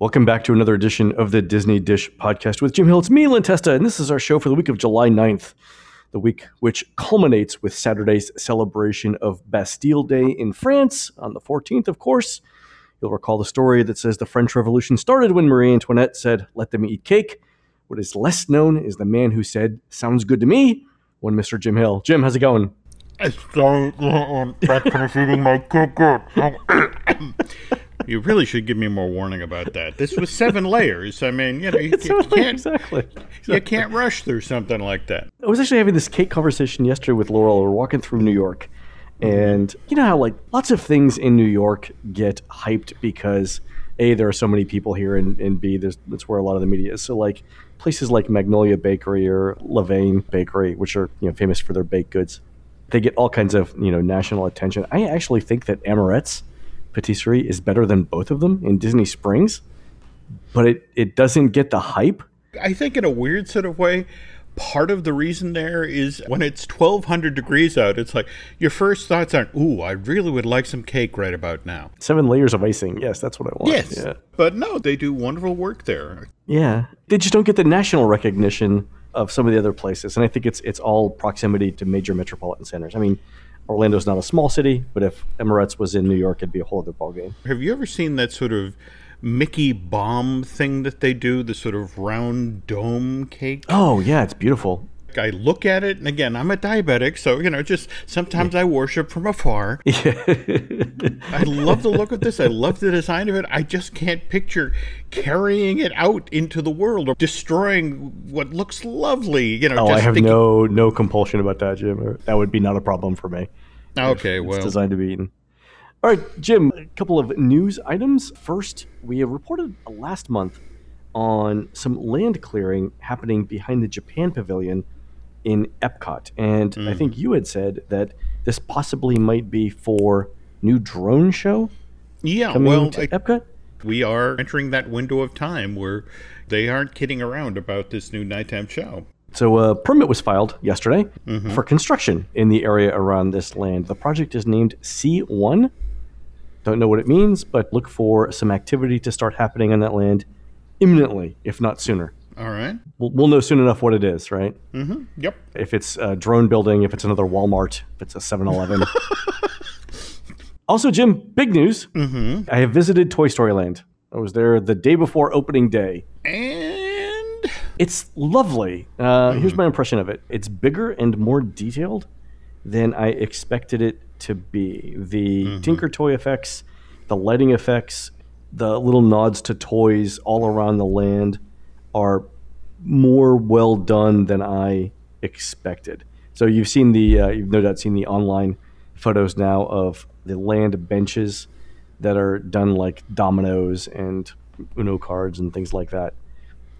Welcome back to another edition of the Disney Dish podcast with Jim Hill. It's me, Len Testa, and this is our show for the week of July 9th, the week which culminates with Saturday's celebration of Bastille Day in France on the 14th, of course. You'll recall the story that says the French Revolution started when Marie Antoinette said, Let them eat cake. What is less known is the man who said, Sounds good to me, one Mr. Jim Hill. Jim, how's it going? Sorry, I'm back finish eating my cake. You really should give me more warning about that. This was seven layers. I mean, you know, you, you can't exactly, exactly. you can't rush through something like that. I was actually having this cake conversation yesterday with Laurel. We're walking through New York, and you know how like lots of things in New York get hyped because a there are so many people here, and, and b there's that's where a lot of the media is. So like places like Magnolia Bakery or Levain Bakery, which are you know famous for their baked goods, they get all kinds of you know national attention. I actually think that Amorette's patisserie is better than both of them in Disney Springs, but it, it doesn't get the hype. I think in a weird sort of way, part of the reason there is when it's 1200 degrees out, it's like your first thoughts aren't, ooh, I really would like some cake right about now. Seven layers of icing. Yes, that's what I want. Yes. Yeah. But no, they do wonderful work there. Yeah. They just don't get the national recognition of some of the other places. And I think it's it's all proximity to major metropolitan centers. I mean, Orlando's not a small city, but if Amorette's was in New York, it'd be a whole other ballgame. Have you ever seen that sort of Mickey bomb thing that they do, the sort of round dome cake? Oh, yeah, it's beautiful. I look at it, and again, I'm a diabetic, so you know, just sometimes I worship from afar. I love the look of this. I love the design of it. I just can't picture carrying it out into the world or destroying what looks lovely. You know, Oh, I have thinking- no no compulsion about that, Jim. That would be not a problem for me. Okay, It's well, designed to be eaten. All right, Jim, a couple of news items. First, we have reported last month on some land clearing happening behind the Japan Pavilion in Epcot. And I think mm. you had said that this possibly might be for new drone show yeah. Well, to I- Epcot. we are entering that window of time where they aren't kidding around about this new nighttime show. So a permit was filed yesterday mm-hmm. for construction in the area around this land. The project is named C1. Don't know what it means, but look for some activity to start happening on that land imminently, if not sooner. All right. We'll, we'll know soon enough what it is, right? Mm-hmm. Yep. If it's a drone building, if it's another Walmart, if it's a 7-Eleven. also, Jim, big news. Mm-hmm. I have visited Toy Story Land. I was there the day before opening day. And It's lovely. Uh, Here's my impression of it. It's bigger and more detailed than I expected it to be. The Tinker Toy effects, the lighting effects, the little nods to toys all around the land are more well done than I expected. So you've seen the, uh, you've no doubt seen the online photos now of the land benches that are done like dominoes and Uno cards and things like that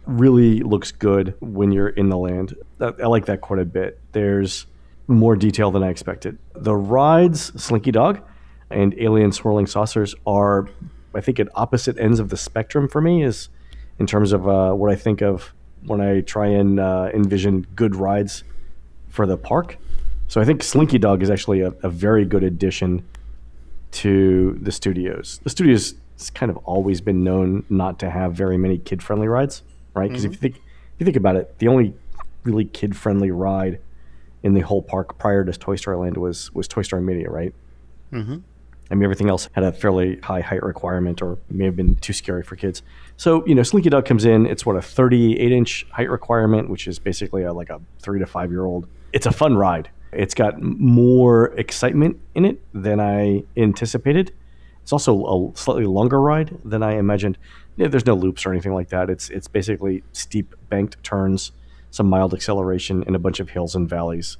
really looks good when you're in the land. I, I like that quite a bit. There's more detail than I expected. The rides, Slinky Dog and Alien Swirling Saucers, are, I think, at opposite ends of the spectrum for me, is in terms of uh, what I think of when I try and uh, envision good rides for the park. So I think Slinky Dog is actually a, a very good addition to the studios. The studios has kind of always been known not to have very many kid-friendly rides, right? Because if you think if you think about it, the only really kid-friendly ride in the whole park prior to Toy Story Land was was Toy Story Mania, right? Mm-hmm. I mean, everything else had a fairly high height requirement or may have been too scary for kids. So, you know, Slinky Dog comes in. It's what a 38 inch height requirement, which is basically a, like a three to five year old. It's a fun ride. It's got more excitement in it than I anticipated. It's also a slightly longer ride than I imagined. Yeah, there's no loops or anything like that. It's it's basically steep banked turns, some mild acceleration, and a bunch of hills and valleys.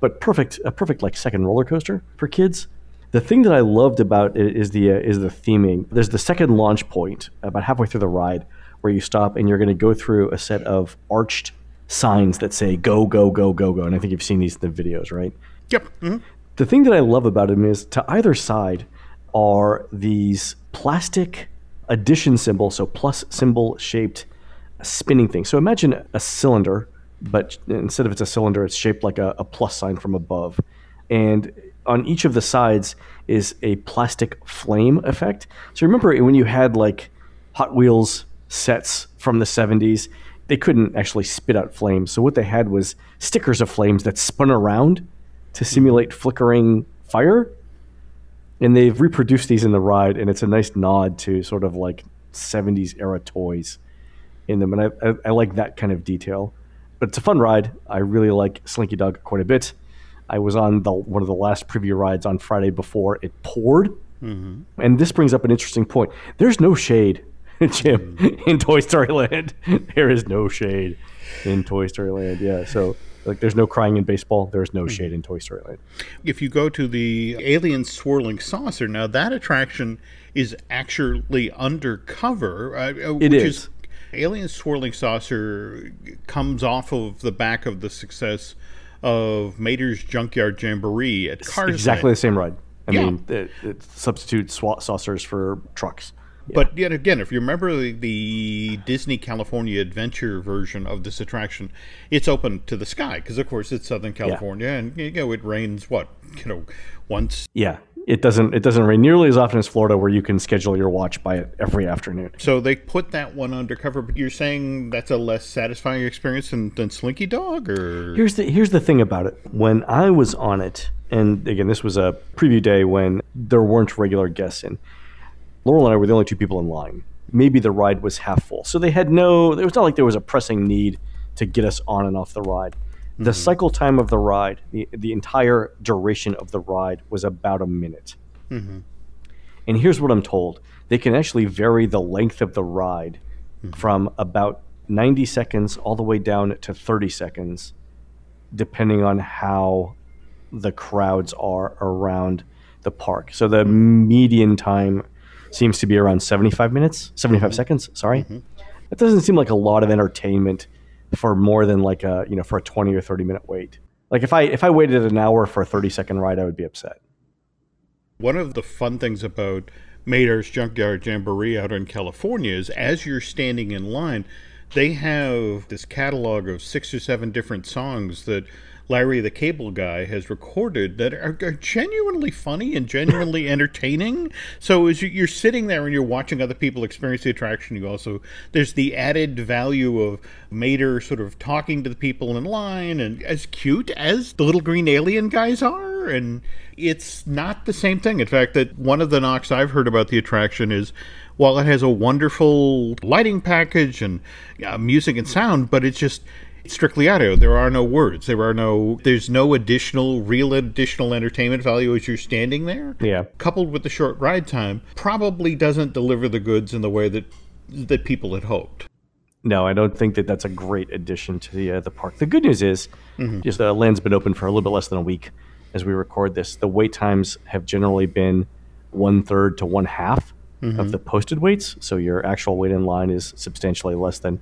But perfect, a perfect like second roller coaster for kids. The thing that I loved about it is the uh, is the theming. There's the second launch point about halfway through the ride where you stop and you're going to go through a set of arched signs that say "Go, go, go, go, go." And I think you've seen these in the videos, right? Yep. mhm. The thing that I love about them is to either side are these plastic addition symbols, so plus symbol shaped spinning things. So imagine a cylinder, but instead of it's a cylinder, it's shaped like a, a plus sign from above. And on each of the sides is a plastic flame effect. So remember when you had like Hot Wheels sets from the 70s. They couldn't actually spit out flames. So what they had was stickers of flames that spun around to simulate flickering fire. And they've reproduced these in the ride, and it's a nice nod to sort of like 70s era toys in them. And I, I, I like that kind of detail. But it's a fun ride. I really like Slinky Dog quite a bit. I was on the one of the last preview rides on Friday before it poured. Mm-hmm. And this brings up an interesting point. There's no shade, Jim, mm-hmm. in Toy Story Land. there is no shade in Toy Story Land. Yeah. So like there's no crying in baseball. There's no mm-hmm. shade in Toy Story Land. If you go to the Alien Swirling Saucer, now that attraction is actually undercover. Uh, uh it is. is. Alien Swirling Saucer comes off of the back of the success of Mater's Junkyard Jamboree at Cars. Exactly the same ride. I yeah. mean, it, it substitutes saucers for trucks. Yeah. But yet again, if you remember the, the, Disney California Adventure version of this attraction, it's open to the sky because, of course, it's Southern California, yeah. and you know it rains what you know once. Yeah, it doesn't it doesn't rain nearly as often as Florida, where you can schedule your watch by it every afternoon. So they put that one undercover, but you're saying that's a less satisfying experience than, than Slinky Dog, or here's the here's the thing about it. When I was on it, and again, this was a preview day when there weren't regular guests in. Laurel and I were the only two people in line. Maybe the ride was half full, so they had no. It was not like there was a pressing need to get us on and off the ride. The mm-hmm. cycle time of the ride, the, the entire duration of the ride was about a minute. Mm-hmm. And here's what I'm told they can actually vary the length of the ride mm-hmm. from about 90 seconds all the way down to 30 seconds, depending on how the crowds are around the park. So the mm-hmm. median time seems to be around 75 minutes, 75 mm-hmm. seconds, sorry. Mm-hmm. That doesn't seem like a lot of entertainment for more than like a you know for a 20 or 30 minute wait. Like if i if i waited an hour for a 30 second ride i would be upset. One of the fun things about Mater's Junkyard Jamboree out in California is as you're standing in line, they have this catalog of six or seven different songs that Larry the Cable Guy has recorded that are, are genuinely funny and genuinely entertaining. So as you're sitting there and you're watching other people experience the attraction, you also there's the added value of Mater sort of talking to the people in line and as cute as the little green alien guys are and it's not the same thing. In fact, that one of the knocks I've heard about the attraction is while it has a wonderful lighting package and uh, music and sound, but it's just strictly audio. There are no words. There are no. There's no additional real additional entertainment value as you're standing there. Yeah. Coupled with the short ride time, probably doesn't deliver the goods in the way that that people had hoped. No, I don't think that that's a great addition to the uh, the park. The good news is, mm-hmm. just the land's been open for a little bit less than a week as we record this. The wait times have generally been one third to one half mm-hmm. of the posted waits, so your actual wait in line is substantially less than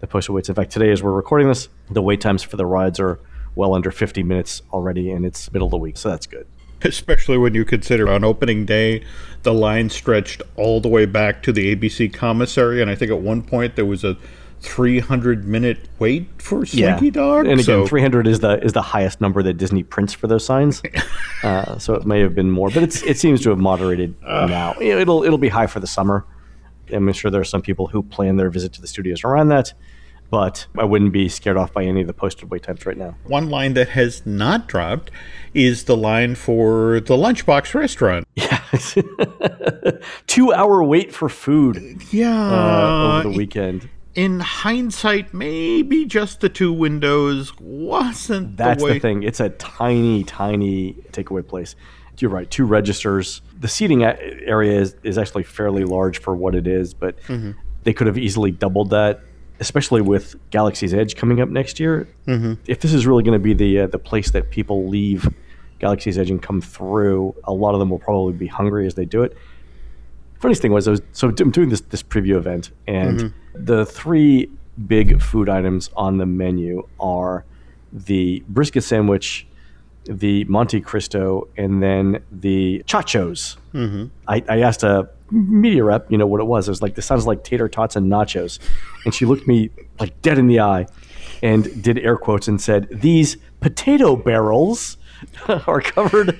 the posted waits. In fact, today as we're recording this, the wait times for the rides are well under 50 minutes already, and it's middle of the week, so that's good. Especially when you consider on opening day, the line stretched all the way back to the ABC commissary, and I think at one point there was a 300 minute wait for Slinky yeah. Dog. And again, so. 300 is the is the highest number that Disney prints for those signs. uh, so it may have been more, but it's it seems to have moderated uh, now. It'll it'll be high for the summer. I'm sure there are some people who plan their visit to the studios around that, but I wouldn't be scared off by any of the posted wait times right now. One line that has not dropped is the line for the Lunchbox restaurant. Yeah. Two hour wait for food. Yeah. Uh, over the weekend in hindsight, maybe just the two windows wasn't. That's the, the, thing. It's a tiny, tiny takeaway place. You're right. Two registers. The seating area is, is actually fairly large for what it is, but mm-hmm. they could have easily doubled that, especially with Galaxy's Edge coming up next year. Mm-hmm. If this is really going to be the uh, the place that people leave Galaxy's Edge and come through, a lot of them will probably be hungry as they do it funniest thing was, I was so I'm doing this this preview event, and mm-hmm. the three big food items on the menu are the brisket sandwich, the Monte Cristo, and then the totchos. Mm-hmm. I, I, asked a media rep, you know what it was. It was like this sounds like tater tots and nachos, and she looked me like dead in the eye, and did air quotes and said, "These potato barrels." are covered.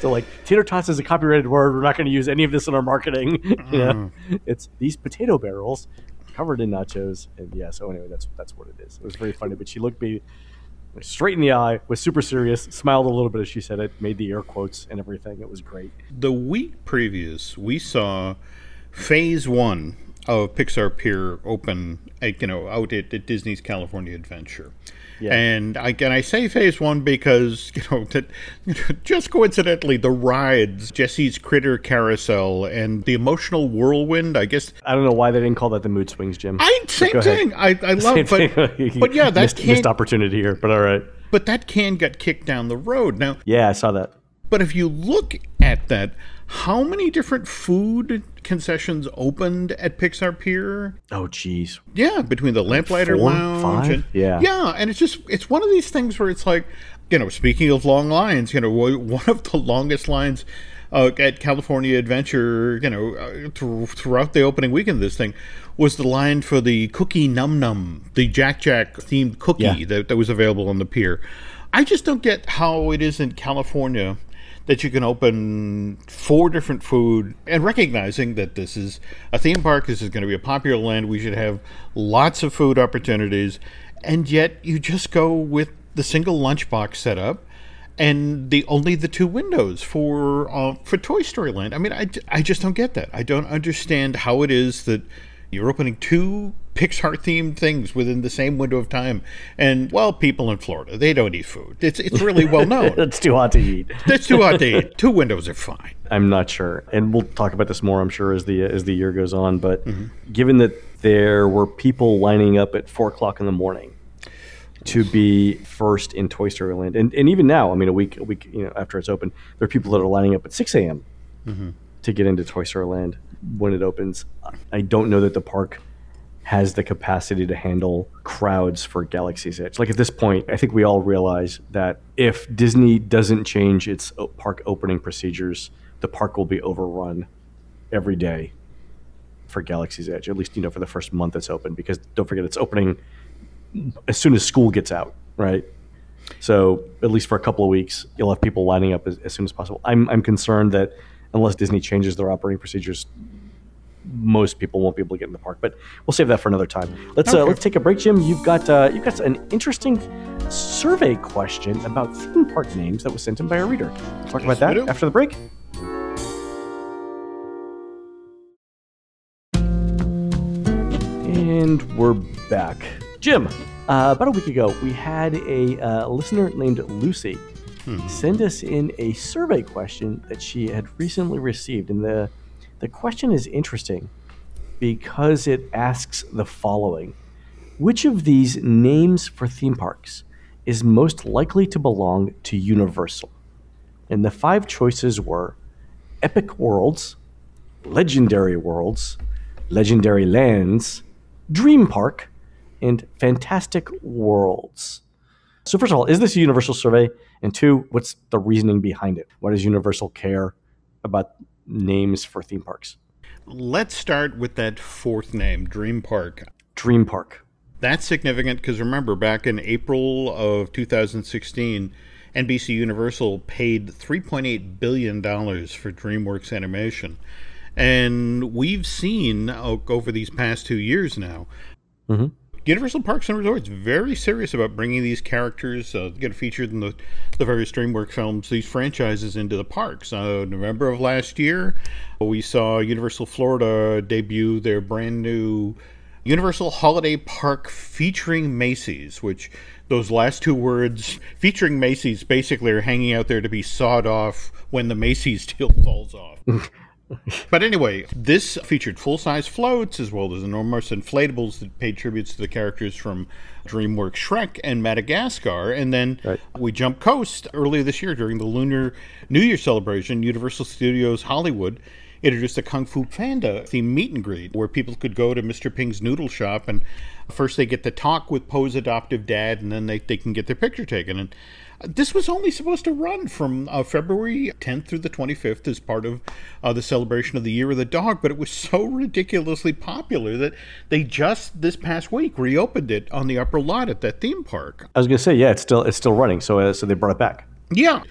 so like tater tots is a copyrighted word. We're not going to use any of this in our marketing. you know? It's these potato barrels covered in nachos. And yeah, so anyway, that's that's what it is. It was very funny. But she looked me straight in the eye, was super serious, smiled a little bit as she said it, made the air quotes and everything. It was great. The week previous, we saw phase one of Pixar Pier open, you know, out at, at Disney's California Adventure. Yeah. And I and I say phase one because you know that just coincidentally the rides, Jesse's Critter Carousel, and the emotional whirlwind. I guess I don't know why they didn't call that the mood swings, Jim. I same thing. I, I love, but but yeah, that missed, missed opportunity here. But all right. But that can get kicked down the road now. Yeah, I saw that. But if you look at that, how many different food concessions opened at Pixar Pier? Oh, jeez. Yeah, between the Lamplighter Four, Lounge five? and yeah, yeah, and it's just it's one of these things where it's like, you know, speaking of long lines, you know, one of the longest lines. Uh, at California Adventure, you know, uh, th- throughout the opening weekend of this thing, was the line for the cookie num num, the Jack Jack themed cookie yeah. that, that was available on the pier. I just don't get how it is in California that you can open four different food and recognizing that this is a theme park, this is going to be a popular land, we should have lots of food opportunities, and yet you just go with the single lunchbox setup and the only the two windows for uh, for Toy Story Land. I mean, I, I just don't get that. I don't understand how it is that you're opening two Pixar themed things within the same window of time. And well, people in Florida, they don't eat food. It's it's really well known. it's too hot to eat. it's too hot to eat. Two windows are fine. I'm not sure, and we'll talk about this more. I'm sure as the as the year goes on. But mm-hmm. given that there were people lining up at four o'clock in the morning to be first in Toy Story Land, and, and even now, I mean, a week a week you know after it's open, there are people that are lining up at six a.m. Mm-hmm. To get into Toy Story Land when it opens. I don't know that the park has the capacity to handle crowds for Galaxy's Edge. Like at this point, I think we all realize that if Disney doesn't change its park opening procedures, the park will be overrun every day for Galaxy's Edge. At least you know for the first month it's open because don't forget it's opening as soon as school gets out, right? So at least for a couple of weeks, you'll have people lining up as, as soon as possible. I'm I'm concerned that unless Disney changes their operating procedures, most people won't be able to get in the park. But we'll save that for another time. Let's uh, okay. uh, let's take a break, Jim. You've got uh, you've got an interesting survey question about theme park names that was sent in by a reader. We'll talk about that after the break. And we're back, Jim. Uh, about a week ago, we had a uh, listener named Lucy hmm. send us in a survey question that she had recently received. And the, the question is interesting because it asks the following Which of these names for theme parks is most likely to belong to Universal? And the five choices were Epic Worlds, Legendary Worlds, Legendary Lands, Dream Park, and Fantastic Worlds. So, first of all, is this a universal survey? And two, what's the reasoning behind it? Why does Universal care about names for theme parks? Let's start with that fourth name, Dream Park. Dream Park. That's significant because remember, back in April of 2016, NBC Universal paid $3.8 billion for DreamWorks Animation. And we've seen over these past two years now, mm-hmm. Universal Parks and Resorts very serious about bringing these characters uh, get featured in the the various DreamWorks films, these franchises into the parks. Uh, November of last year, we saw Universal Florida debut their brand new Universal Holiday Park featuring Macy's, which those last two words, featuring Macy's, basically are hanging out there to be sawed off when the Macy's deal falls off. but anyway, this featured full size floats as well as enormous inflatables that paid tributes to the characters from DreamWorks Shrek and Madagascar. And then right. we jumped coast earlier this year during the Lunar New Year celebration. Universal Studios Hollywood introduced a Kung Fu Panda themed meet and greet where people could go to Mr. Ping's noodle shop and first they get to talk with Po's adoptive dad and then they, they can get their picture taken. And this was only supposed to run from uh, February 10th through the 25th as part of uh, the celebration of the Year of the Dog, but it was so ridiculously popular that they just this past week reopened it on the upper lot at that theme park. I was going to say, yeah, it's still it's still running, so uh, so they brought it back. Yeah.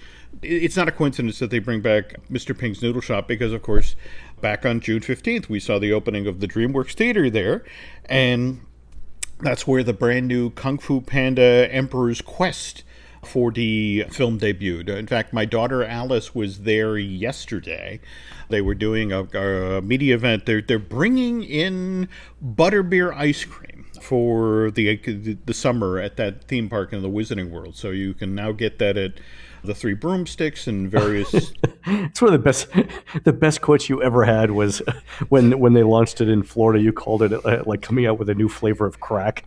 It's not a coincidence that they bring back Mr. Ping's Noodle Shop because, of course, back on June 15th, we saw the opening of the DreamWorks Theater there. And that's where the brand new Kung Fu Panda Emperor's Quest 4D film debuted. In fact, my daughter Alice was there yesterday. They were doing a, a media event. They're, they're bringing in butterbeer ice cream for the the summer at that theme park in the Wizarding World. So you can now get that at the three broomsticks and various. it's one of the best, the best quotes you ever had was when when they launched it in Florida. You called it uh, like coming out with a new flavor of crack.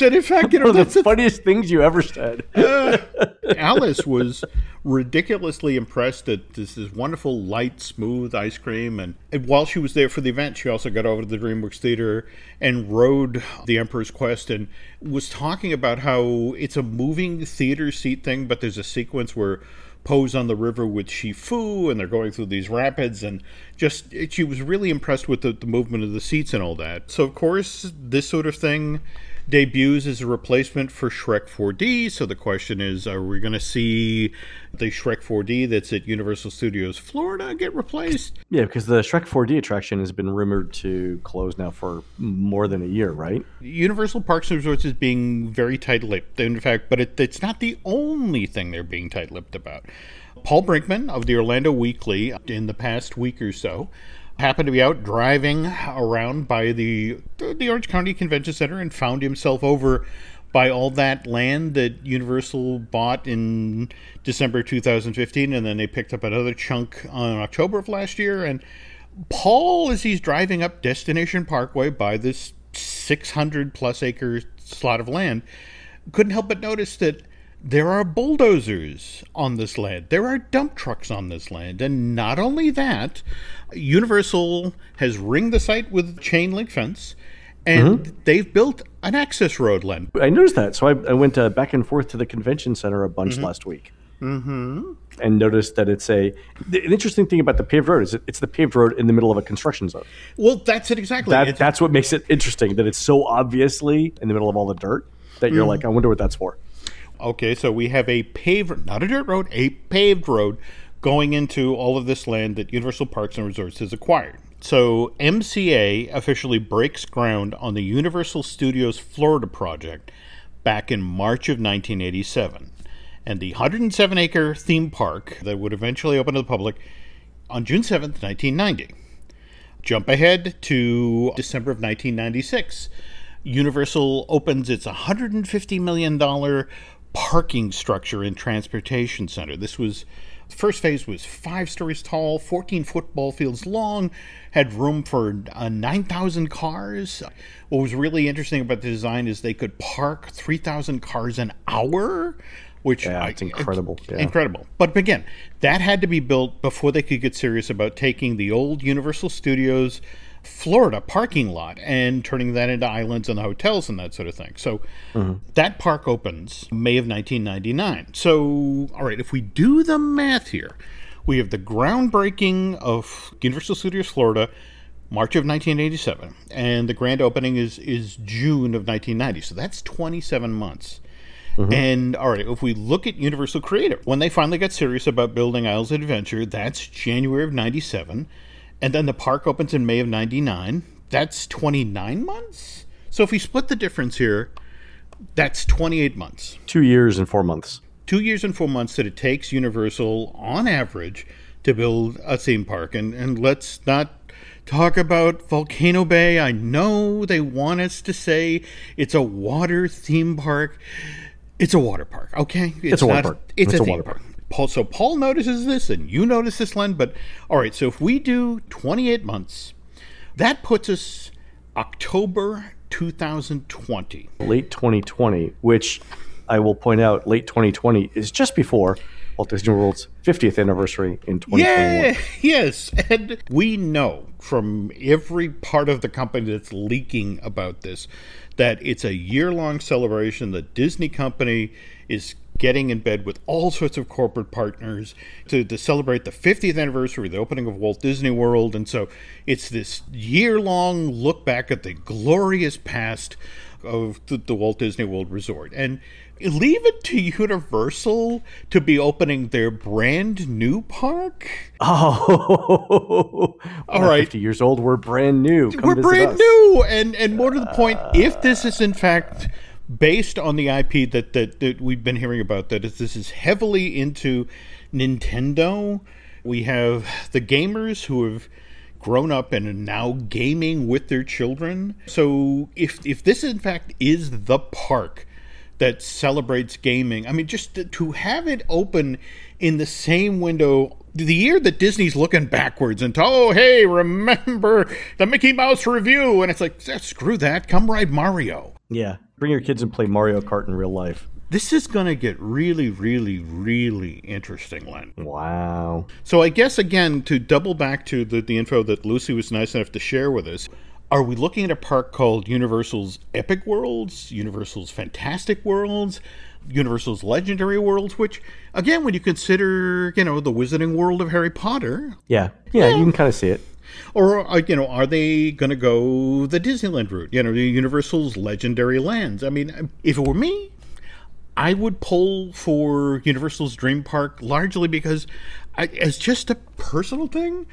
It, it is, in fact, you know, one of the funniest things you ever said. uh, Alice was ridiculously impressed at this, this wonderful, light, smooth ice cream. And, and, while she was there for the event, she also got over to the DreamWorks Theater and rode The Emperor's Quest and was talking about how it's a moving theater seat thing, but there's a sequence where Po's on the river with Shifu, and they're going through these rapids, and just she was really impressed with the, the movement of the seats and all that. So, of course, this sort of thing debuts as a replacement for Shrek 4D. So the question is, are we going to see the Shrek 4D that's at Universal Studios Florida get replaced? Yeah, because the Shrek 4D attraction has been rumored to close now for more than a year, right? Universal Parks and Resorts is being very tight-lipped. In fact, but it, it's not the only thing they're being tight-lipped about. Paul Brinkman of the Orlando Weekly, in the past week or so, happened to be out driving around by the the Orange County Convention Center and found himself over by all that land that Universal bought in December 2015, and then they picked up another chunk on October of last year. And Paul, as he's driving up Destination Parkway by this 600 plus acre slot of land, couldn't help but notice that there are bulldozers on this land. There are dump trucks on this land. And not only that, Universal has ringed the site with chain link fence and mm-hmm. they've built an access road land. I noticed that. So I, I went uh, back and forth to the convention center a bunch mm-hmm. last week. Mm-hmm. And noticed that it's a. The interesting thing about the paved road is it's the paved road in the middle of a construction zone. Well, that's it exactly. That, that's what makes it interesting. That it's so obviously in the middle of all the dirt that you're mm-hmm. like, I wonder what that's for. Okay, so we have a paved, not a dirt road, a paved road going into all of this land that Universal Parks and Resorts has acquired. So MCA officially breaks ground on the Universal Studios Florida project back in March of 1987. And the 107 acre theme park that would eventually open to the public on June 7th, 1990. Jump ahead to December of 1996. Universal opens its $150 million parking structure and transportation center. This was the first phase was five stories tall, 14 football fields long, had room for uh, 9,000 cars. What was really interesting about the design is they could park 3,000 cars an hour, which yeah, it's incredible. Yeah. Incredible. But again, that had to be built before they could get serious about taking the old Universal Studios Florida parking lot and turning that into islands and the hotels and that sort of thing. So mm-hmm. that park opens May of 1999. So, all right, if we do the math here, we have the groundbreaking of Universal Studios Florida, March of 1987, and the grand opening is is June of 1990. So that's 27 months. Mm-hmm. And all right, if we look at Universal Creative, when they finally got serious about building Islands of Adventure, that's January of 97 and then the park opens in May of 99. That's 29 months? So if we split the difference here, that's 28 months. Two years and four months. Two years and four months that it takes Universal, on average, to build a theme park. And, and let's not talk about Volcano Bay. I know they want us to say it's a water theme park. It's a water park, okay? It's, it's a water park. It's, it's a, a water park. park. Paul, so Paul notices this, and you notice this, Len. But all right, so if we do 28 months, that puts us October 2020. Late 2020, which I will point out, late 2020 is just before Walt Disney World's 50th anniversary in 2021. Yeah, yes, and we know from every part of the company that's leaking about this that it's a year-long celebration. The Disney company is getting in bed with all sorts of corporate partners to, to celebrate the 50th anniversary of the opening of Walt Disney World. And so it's this year long look back at the glorious past of the, the Walt Disney World Resort. And leave it to Universal to be opening their brand new park. Oh, all right. Fifty years old, we're brand new. Come we're brand us. new, and and more to the point, if this is in fact based on the IP that that, that we've been hearing about, that is, this is heavily into Nintendo. We have the gamers who have grown up and are now gaming with their children. So if if this in fact is the park that celebrates gaming. I mean, just to, to have it open in the same window the year that Disney's looking backwards and oh hey remember the Mickey Mouse Revue and it's like screw that come ride Mario yeah bring your kids and play Mario Kart in real life this is going to get really really really interesting Len wow so I guess again to double back to the, the info that Lucy was nice enough to share with us are we looking at a park called Universal's Epic Worlds, Universal's Fantastic Worlds, Universal's Legendary Worlds? Which, again, when you consider, you know, the Wizarding World of Harry Potter, yeah, yeah, yeah. you can kind of see it. Or, uh, you know, are they going to go the Disneyland route? You know, the Universal's Legendary Lands. I mean, if it were me, I would pull for Universal's Dream Park largely because, I, as just a personal thing,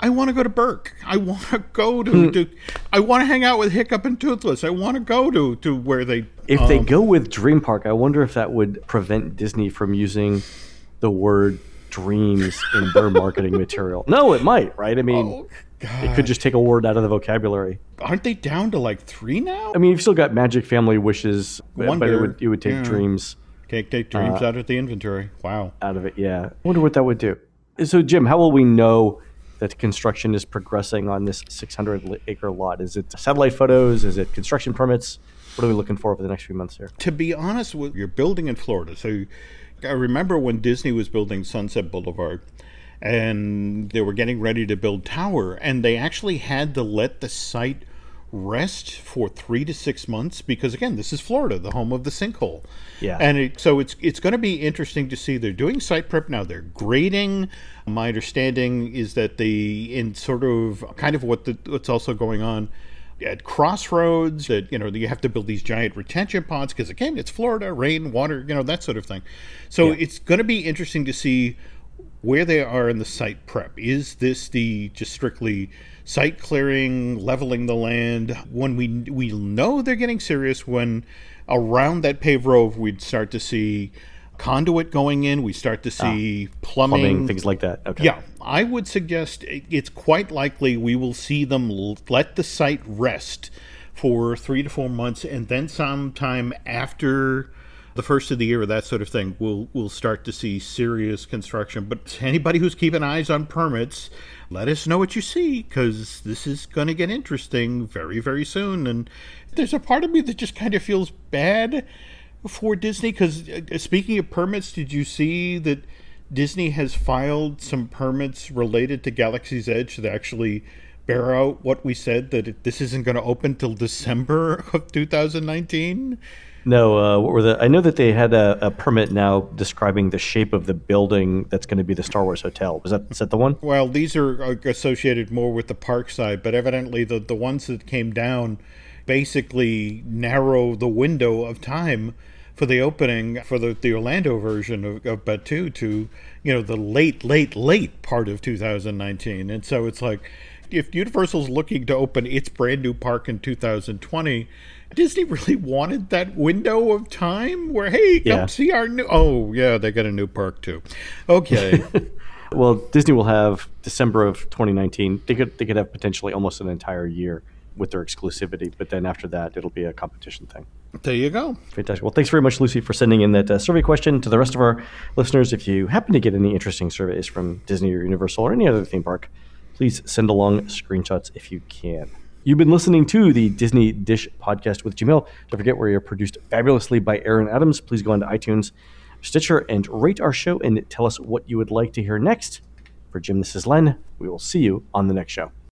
I want to go to Berk. I want to go to, hmm. to I want to hang out with Hiccup and Toothless. I want to go to to where they. If um, they go with Dream Park, I wonder if that would prevent Disney from using the word dreams in their marketing material. No, it might, right? I mean, oh, it could just take a word out of the vocabulary. Aren't they down to like three now? I mean, you've still got Magic Family Wishes, Wonder. but it would, it would take yeah. dreams. Take, take dreams uh, out of the inventory. Wow. Out of it, yeah. I wonder what that would do. So, Jim, how will we know? that construction is progressing on this 600 acre lot? Is it satellite photos? Is it construction permits? What are we looking for over the next few months here? To be honest, with you're building in Florida, so I remember when Disney was building Sunset Boulevard, and they were getting ready to build Tower, and they actually had to let the site rest for three to six months because again this is florida the home of the sinkhole. Yeah. And it, so it's it's going to be interesting to see. They're doing site prep now. They're grading. My understanding is that the in sort of kind of what the, what's also going on at crossroads that you know you have to build these giant retention ponds because again it's florida rain water you know that sort of thing so yeah. it's going to be interesting to see where they are in the site prep is this the just strictly site clearing, leveling the land. When we we know they're getting serious, when around that paved road we'd start to see conduit going in, we start to see ah, plumbing. plumbing. things like that. Okay. Yeah, I would suggest it's quite likely we will see them let the site rest for three to four months, and then sometime after the first of the year or that sort of thing, we'll we'll start to see serious construction. But anybody who's keeping eyes on permits, let us know what you see because this is going to get interesting very very soon. And there's a part of me that just kind of feels bad for Disney because uh, speaking of permits, did you see that? Disney has filed some permits related to Galaxy's Edge that actually bear out what we said that it, this isn't going to open till December of 2019. No, uh, what were the? I know that they had a, a, permit now describing the shape of the building that's going to be the Star Wars hotel. Was that is that the one? Well, these are associated more with the park side, but evidently the the ones that came down basically narrow the window of time for the opening for the, the Orlando version of, of Batuu to you know the late late late part of 2019, and so it's like if Universal's looking to open its brand new park in 2020 Disney really wanted that window of time where, hey, come yeah. see our new. Oh, yeah, they got a new park too. Okay. well, Disney will have December of 2019. They could they could have potentially almost an entire year with their exclusivity, but then after that, it'll be a competition thing. There you go. Fantastic. Well, thanks very much, Lucy, for sending in that uh, survey question. To the rest of our listeners, if you happen to get any interesting surveys from Disney or Universal or any other theme park, please send along screenshots if you can. You've been listening to the Disney Dish podcast with Jim Hill. Don't forget, we are produced fabulously by Aaron Adams. Please go on to iTunes, Stitcher, and rate our show and tell us what you would like to hear next. For Jim, this is Len. We will see you on the next show.